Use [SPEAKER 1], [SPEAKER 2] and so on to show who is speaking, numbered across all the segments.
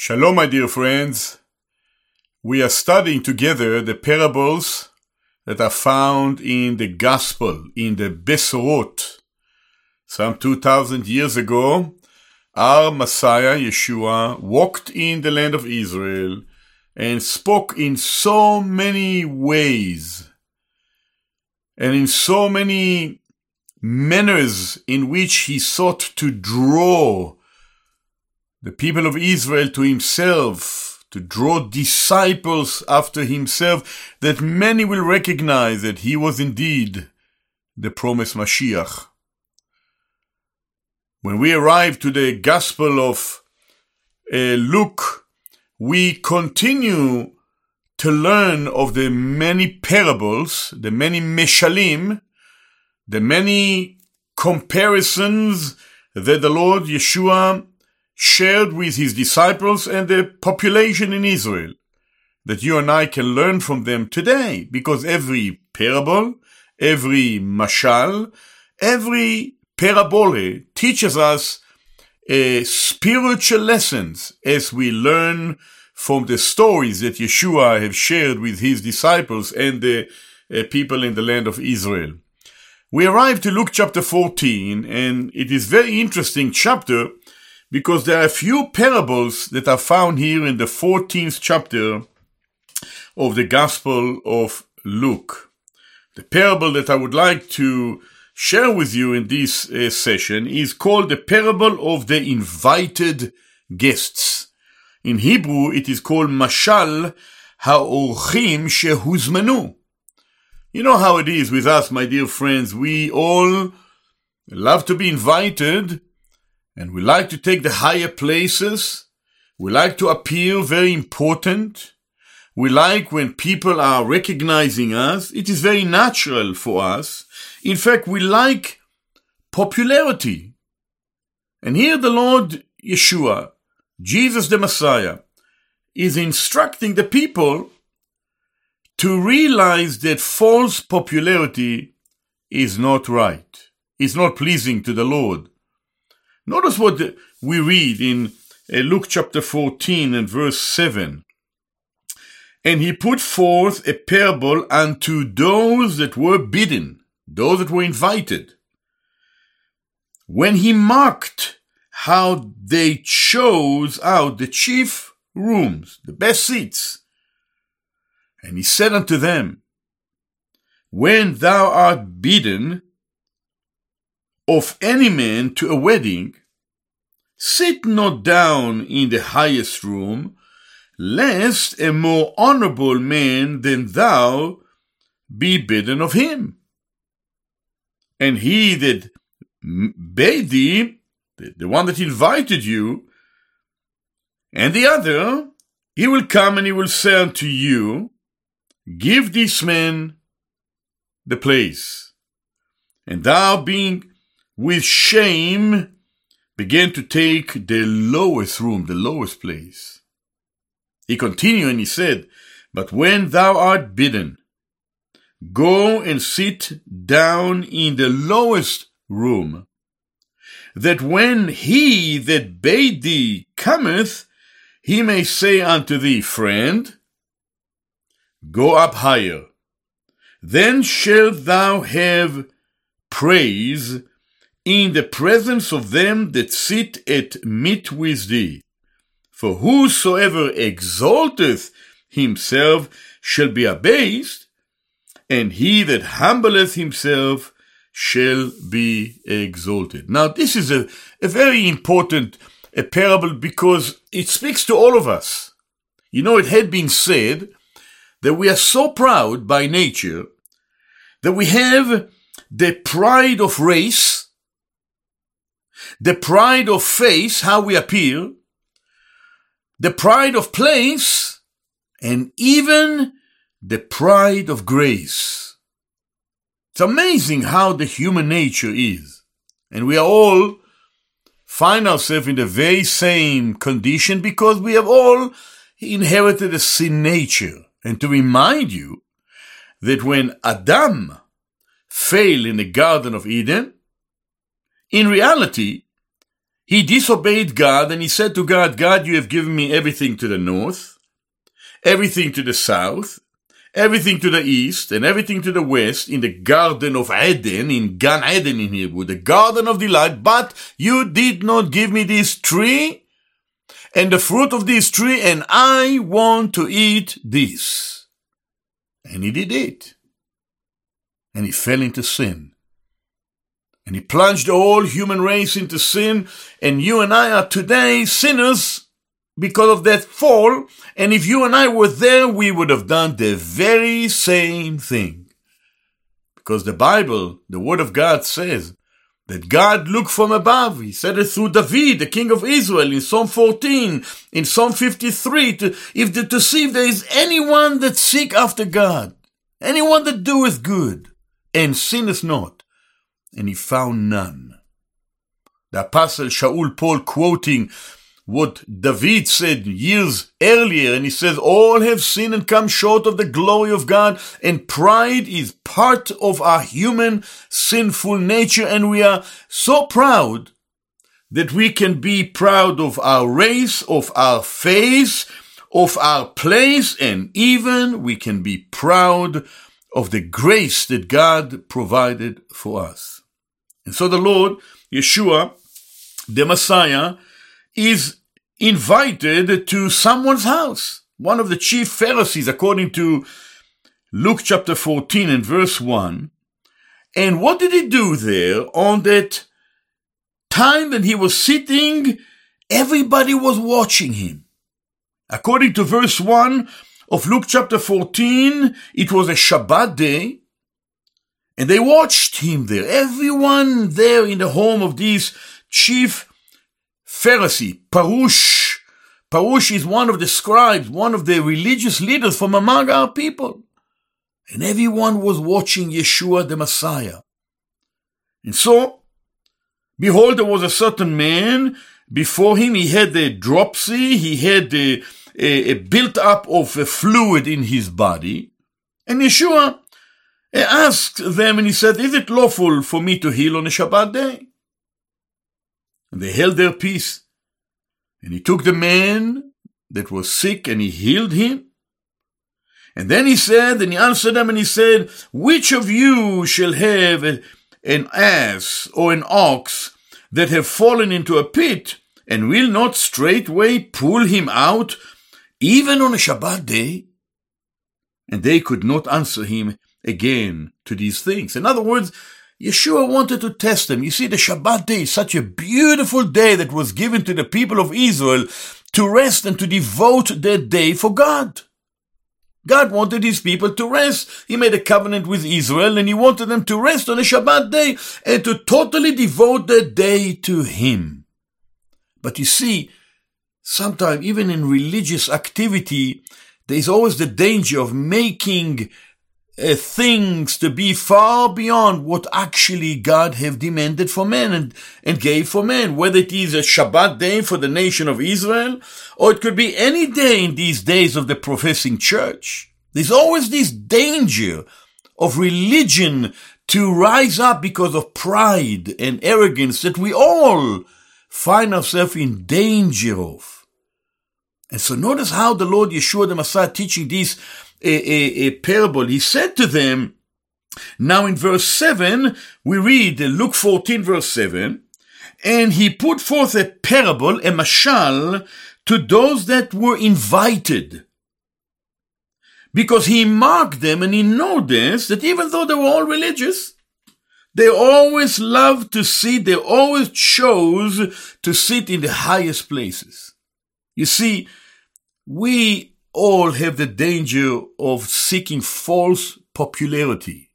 [SPEAKER 1] Shalom, my dear friends. We are studying together the parables that are found in the Gospel, in the Besorot. Some 2000 years ago, our Messiah, Yeshua, walked in the land of Israel and spoke in so many ways and in so many manners in which he sought to draw the people of Israel to himself, to draw disciples after himself, that many will recognize that he was indeed the promised Mashiach. When we arrive to the Gospel of uh, Luke, we continue to learn of the many parables, the many meshalim, the many comparisons that the Lord Yeshua shared with his disciples and the population in Israel that you and I can learn from them today because every parable, every mashal, every parabole teaches us uh, spiritual lessons as we learn from the stories that Yeshua have shared with his disciples and the uh, people in the land of Israel. We arrive to Luke chapter 14 and it is very interesting chapter because there are a few parables that are found here in the 14th chapter of the Gospel of Luke. The parable that I would like to share with you in this uh, session is called the parable of the invited guests. In Hebrew, it is called Mashal Ha'orchim Shehuzmanu. You know how it is with us, my dear friends. We all love to be invited and we like to take the higher places. We like to appear very important. We like when people are recognizing us. It is very natural for us. In fact, we like popularity. And here the Lord Yeshua, Jesus the Messiah, is instructing the people to realize that false popularity is not right, is not pleasing to the Lord. Notice what we read in uh, Luke chapter 14 and verse 7. And he put forth a parable unto those that were bidden, those that were invited. When he marked how they chose out the chief rooms, the best seats, and he said unto them, When thou art bidden, of any man to a wedding, sit not down in the highest room, lest a more honorable man than thou be bidden of him. And he that bade thee, the one that invited you, and the other, he will come and he will say unto you, Give this man the place. And thou being with shame, began to take the lowest room, the lowest place. He continued and he said, But when thou art bidden, go and sit down in the lowest room, that when he that bade thee cometh, he may say unto thee, Friend, go up higher. Then shalt thou have praise in the presence of them that sit at meat with thee. For whosoever exalteth himself shall be abased, and he that humbleth himself shall be exalted. Now, this is a, a very important a parable because it speaks to all of us. You know, it had been said that we are so proud by nature that we have the pride of race the pride of face, how we appear, the pride of place, and even the pride of grace. It's amazing how the human nature is. And we are all find ourselves in the very same condition because we have all inherited a sin nature. And to remind you that when Adam failed in the Garden of Eden, in reality, he disobeyed God and he said to God, God, you have given me everything to the north, everything to the south, everything to the east, and everything to the west in the Garden of Eden, in Gan Eden in Hebrew, the Garden of Delight, but you did not give me this tree and the fruit of this tree, and I want to eat this. And he did it. And he fell into sin. And he plunged the whole human race into sin, and you and I are today sinners because of that fall. And if you and I were there, we would have done the very same thing. Because the Bible, the Word of God says that God looked from above. He said it through David, the king of Israel, in Psalm 14, in Psalm 53, to, if the, to see if there is anyone that seek after God, anyone that doeth good, and sinneth not. And he found none. The apostle Shaul Paul quoting what David said years earlier, and he says, All have sinned and come short of the glory of God, and pride is part of our human sinful nature, and we are so proud that we can be proud of our race, of our face, of our place, and even we can be proud of the grace that God provided for us. And so the Lord, Yeshua, the Messiah, is invited to someone's house. One of the chief Pharisees, according to Luke chapter 14 and verse 1. And what did he do there on that time that he was sitting? Everybody was watching him. According to verse 1 of Luke chapter 14, it was a Shabbat day. And they watched him there. Everyone there in the home of this chief Pharisee, Parush. Parush is one of the scribes, one of the religious leaders from among our people. And everyone was watching Yeshua the Messiah. And so, behold, there was a certain man before him. He had a dropsy. He had a, a, a built up of a fluid in his body. And Yeshua asked them and he said, Is it lawful for me to heal on a Shabbat day? And they held their peace. And he took the man that was sick and he healed him. And then he said, and he answered them and he said, Which of you shall have a, an ass or an ox that have fallen into a pit and will not straightway pull him out, even on a Shabbat day? And they could not answer him again to these things. In other words, Yeshua wanted to test them. You see, the Shabbat day is such a beautiful day that was given to the people of Israel to rest and to devote their day for God. God wanted his people to rest. He made a covenant with Israel and he wanted them to rest on a Shabbat day and to totally devote their day to him. But you see, sometimes even in religious activity, there is always the danger of making uh, things to be far beyond what actually God have demanded for man and, and gave for man, whether it is a Shabbat day for the nation of Israel, or it could be any day in these days of the professing church. There's always this danger of religion to rise up because of pride and arrogance that we all find ourselves in danger of. And so notice how the Lord Yeshua the Messiah teaching these a, a, a parable. He said to them, now in verse 7, we read Luke 14 verse 7, and he put forth a parable, a mashal, to those that were invited. Because he marked them and he noticed that even though they were all religious, they always loved to sit, they always chose to sit in the highest places. You see, we all have the danger of seeking false popularity.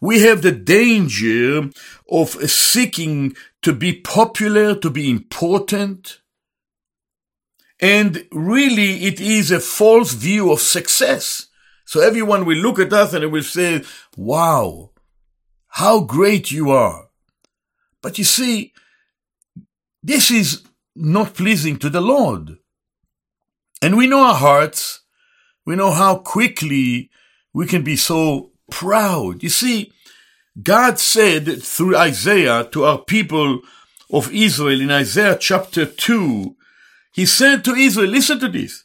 [SPEAKER 1] We have the danger of seeking to be popular, to be important. And really, it is a false view of success. So everyone will look at us and will say, wow, how great you are. But you see, this is not pleasing to the Lord. And we know our hearts. We know how quickly we can be so proud. You see, God said through Isaiah to our people of Israel in Isaiah chapter 2, he said to Israel, listen to this.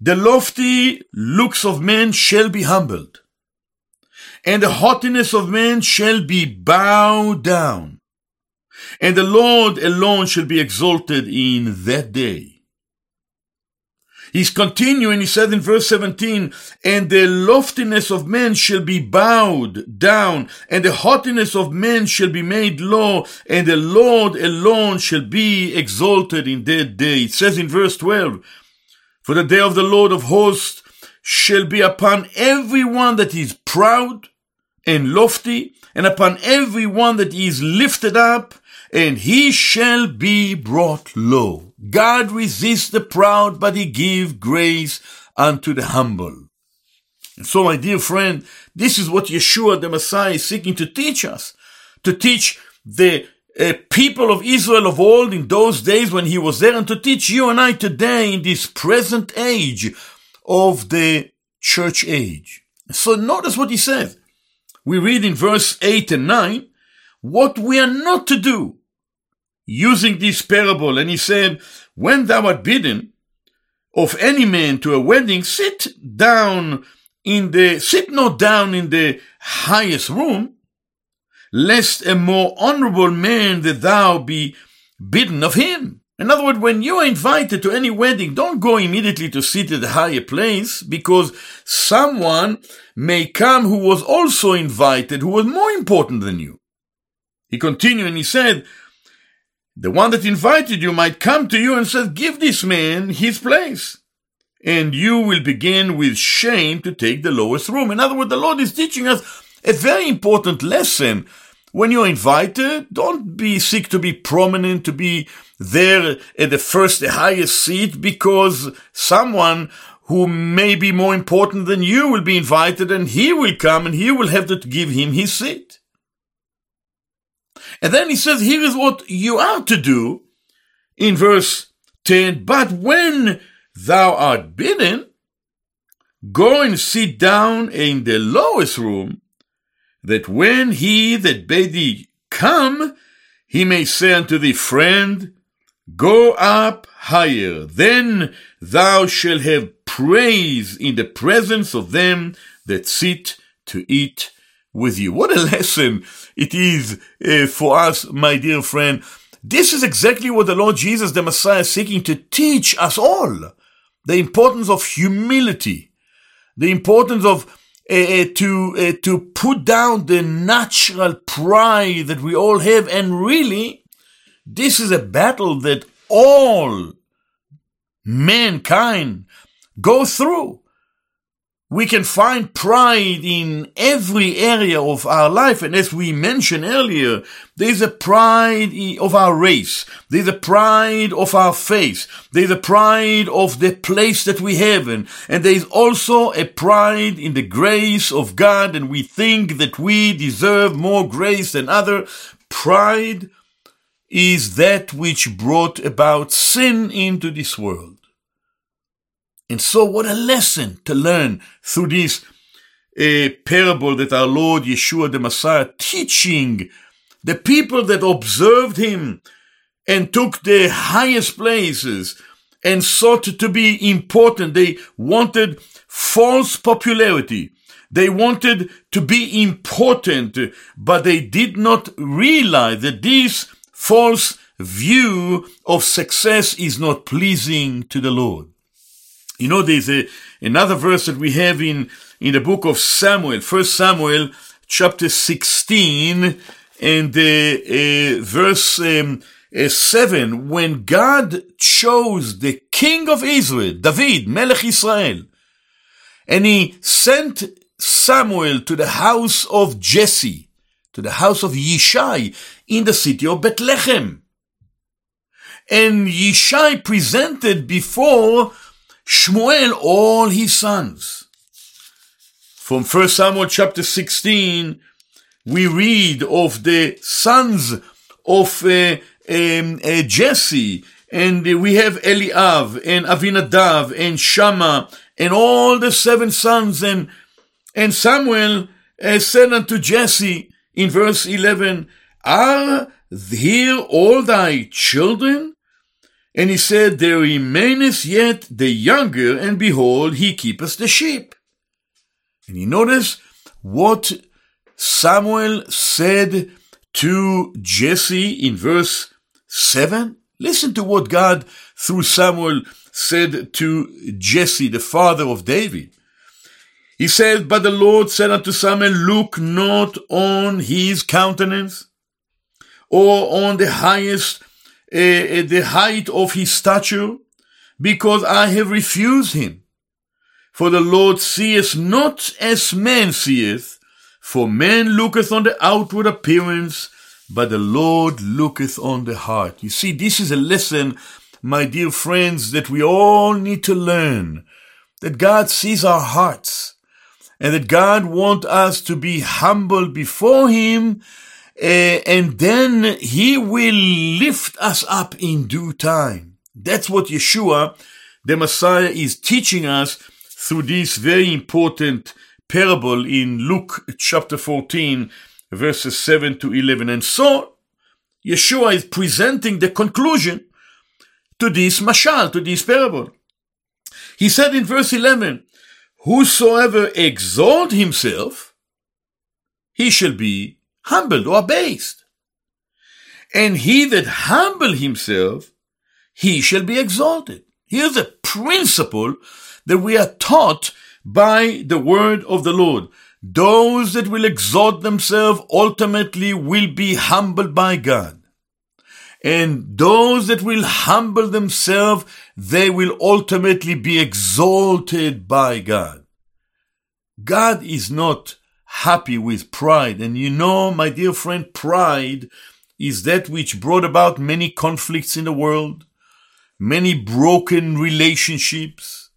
[SPEAKER 1] The lofty looks of men shall be humbled, and the haughtiness of men shall be bowed down, and the Lord alone shall be exalted in that day. He's continuing, he said in verse 17, and the loftiness of men shall be bowed down, and the haughtiness of men shall be made low, and the Lord alone shall be exalted in that day. It says in verse 12, for the day of the Lord of hosts shall be upon every one that is proud and lofty, and upon every one that is lifted up, and he shall be brought low. God resists the proud, but he give grace unto the humble. And so, my dear friend, this is what Yeshua the Messiah is seeking to teach us, to teach the uh, people of Israel of old in those days when he was there, and to teach you and I today in this present age of the church age. So notice what he says. We read in verse 8 and 9 what we are not to do using this parable, and he said, When thou art bidden of any man to a wedding, sit down in the, sit not down in the highest room, lest a more honorable man that thou be bidden of him. In other words, when you are invited to any wedding, don't go immediately to sit at the higher place because someone may come who was also invited, who was more important than you. He continued and he said, the one that invited you might come to you and said, give this man his place. And you will begin with shame to take the lowest room. In other words, the Lord is teaching us a very important lesson. When you're invited, don't be seek to be prominent, to be there at the first, the highest seat, because someone who may be more important than you will be invited and he will come and he will have to give him his seat. And then he says, here is what you are to do in verse 10. But when thou art bidden, go and sit down in the lowest room, that when he that bade thee come, he may say unto thee, friend, go up higher. Then thou shalt have praise in the presence of them that sit to eat with you. What a lesson it is uh, for us, my dear friend. This is exactly what the Lord Jesus, the Messiah, is seeking to teach us all. The importance of humility, the importance of uh, to uh, to put down the natural pride that we all have, and really, this is a battle that all mankind go through we can find pride in every area of our life. And as we mentioned earlier, there's a pride of our race. There's a pride of our faith. There's a pride of the place that we have. And, and there's also a pride in the grace of God. And we think that we deserve more grace than other. Pride is that which brought about sin into this world. And so, what a lesson to learn through this uh, parable that our Lord Yeshua the Messiah teaching the people that observed him and took the highest places and sought to be important. They wanted false popularity. They wanted to be important, but they did not realize that this false view of success is not pleasing to the Lord. You know, there's a, another verse that we have in, in the book of Samuel, First Samuel, chapter 16, and uh, uh, verse um, uh, 7, when God chose the king of Israel, David, Melech Israel, and he sent Samuel to the house of Jesse, to the house of Yishai in the city of Bethlehem. And Yishai presented before Shmuel all his sons. From 1 Samuel chapter 16, we read of the sons of uh, um, uh, Jesse, and we have Eliav and Avinadav and Shammah and all the seven sons, and and Samuel uh, said unto Jesse in verse 11, Are here all thy children? And he said, There remaineth yet the younger, and behold, he keepeth the sheep. And you notice what Samuel said to Jesse in verse 7? Listen to what God, through Samuel, said to Jesse, the father of David. He said, But the Lord said unto Samuel, Look not on his countenance, or on the highest, uh, the height of his stature, because I have refused him. For the Lord seeth not as man seeth, for man looketh on the outward appearance, but the Lord looketh on the heart. You see, this is a lesson, my dear friends, that we all need to learn. That God sees our hearts and that God wants us to be humble before Him Eh, and then He will lift us up in due time. That's what Yeshua, the Messiah, is teaching us through this very important parable in Luke chapter 14, verses 7 to 11. And so, Yeshua is presenting the conclusion to this mashal, to this parable. He said in verse 11, Whosoever exalt himself, he shall be humbled or abased. And he that humble himself, he shall be exalted. Here's a principle that we are taught by the word of the Lord. Those that will exalt themselves ultimately will be humbled by God. And those that will humble themselves, they will ultimately be exalted by God. God is not happy with pride. And you know, my dear friend, pride is that which brought about many conflicts in the world, many broken relationships,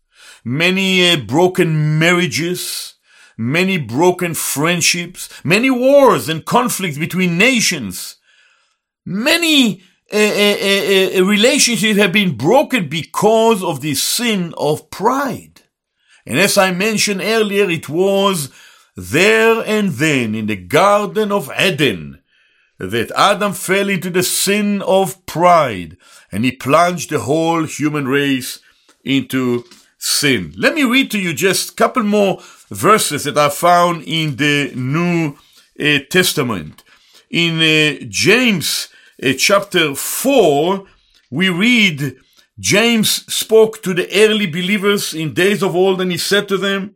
[SPEAKER 1] many uh, broken marriages, many broken friendships, many wars and conflicts between nations. Many uh, uh, uh, relationships have been broken because of the sin of pride. And as I mentioned earlier, it was there and then in the Garden of Eden that Adam fell into the sin of pride and he plunged the whole human race into sin. Let me read to you just a couple more verses that I found in the New uh, Testament. In uh, James uh, chapter 4, we read, James spoke to the early believers in days of old and he said to them,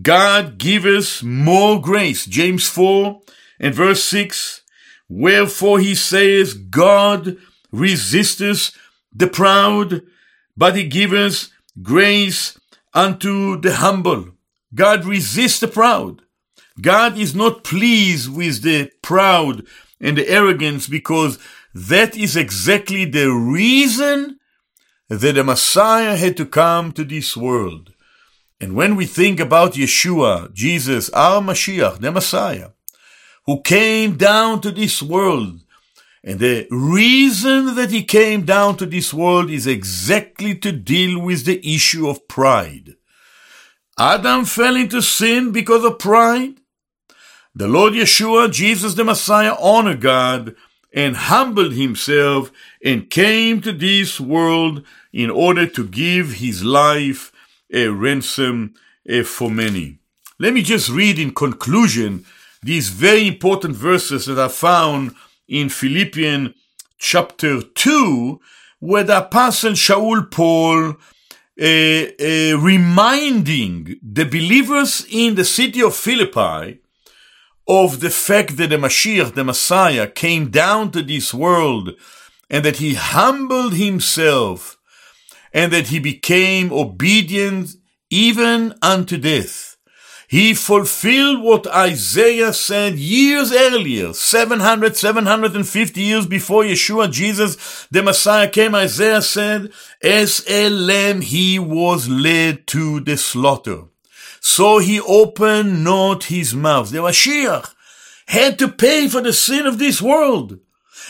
[SPEAKER 1] God give us more grace. James 4 and verse 6, Wherefore he says, God resisteth the proud, but he giveth grace unto the humble. God resists the proud. God is not pleased with the proud and the arrogance because that is exactly the reason that the Messiah had to come to this world. And when we think about Yeshua, Jesus, our Mashiach, the Messiah, who came down to this world, and the reason that he came down to this world is exactly to deal with the issue of pride. Adam fell into sin because of pride. The Lord Yeshua, Jesus the Messiah, honored God and humbled himself and came to this world in order to give his life a ransom for many. Let me just read in conclusion these very important verses that are found in Philippians chapter 2, where the apostle Shaul Paul uh, uh, reminding the believers in the city of Philippi of the fact that the Mashiach, the Messiah, came down to this world and that he humbled himself and that he became obedient even unto death. He fulfilled what Isaiah said years earlier, 700, 750 years before Yeshua, Jesus, the Messiah came. Isaiah said, as a lamb he was led to the slaughter. So he opened not his mouth. The Mashiach had to pay for the sin of this world.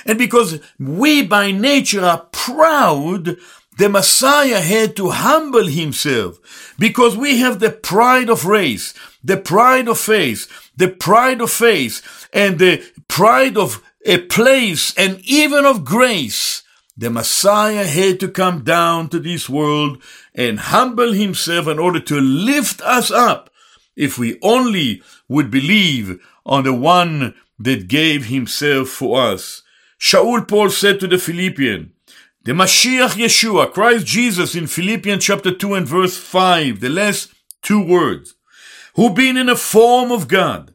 [SPEAKER 1] And because we by nature are proud, the Messiah had to humble himself because we have the pride of race, the pride of faith, the pride of faith, and the pride of a place and even of grace, the Messiah had to come down to this world and humble himself in order to lift us up if we only would believe on the one that gave himself for us. Shaul Paul said to the Philippian, the Mashiach Yeshua, Christ Jesus in Philippians chapter 2 and verse 5, the last two words, who being in a form of God,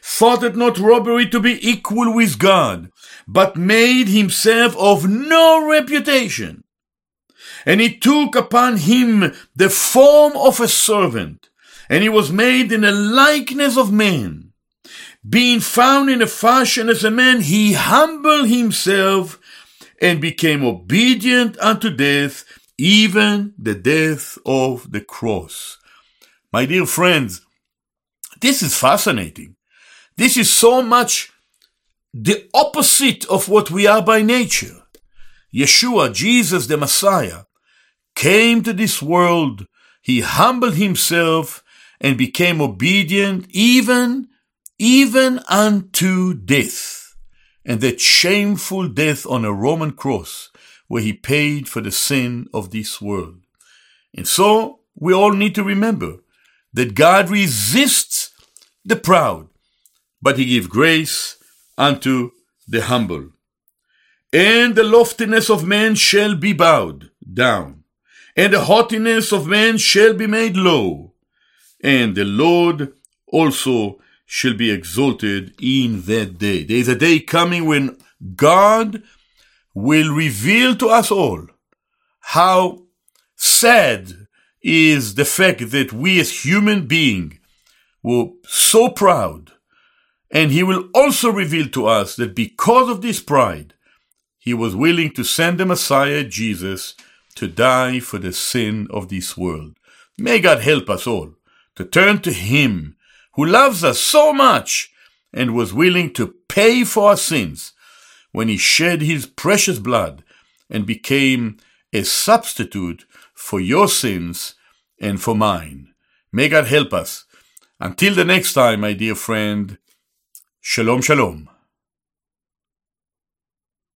[SPEAKER 1] thought it not robbery to be equal with God, but made himself of no reputation. And he took upon him the form of a servant, and he was made in the likeness of men. Being found in a fashion as a man, he humbled himself and became obedient unto death, even the death of the cross. My dear friends, this is fascinating. This is so much the opposite of what we are by nature. Yeshua, Jesus the Messiah, came to this world. He humbled himself and became obedient even, even unto death. And that shameful death on a Roman cross where he paid for the sin of this world. And so we all need to remember that God resists the proud, but he gives grace unto the humble. And the loftiness of man shall be bowed down, and the haughtiness of man shall be made low, and the Lord also shall be exalted in that day. There is a day coming when God will reveal to us all how sad is the fact that we as human beings were so proud and he will also reveal to us that because of this pride, he was willing to send the Messiah, Jesus, to die for the sin of this world. May God help us all to turn to him who loves us so much and was willing to pay for our sins when he shed his precious blood and became a substitute for your sins and for mine. May God help us. Until the next time, my dear friend, Shalom, shalom.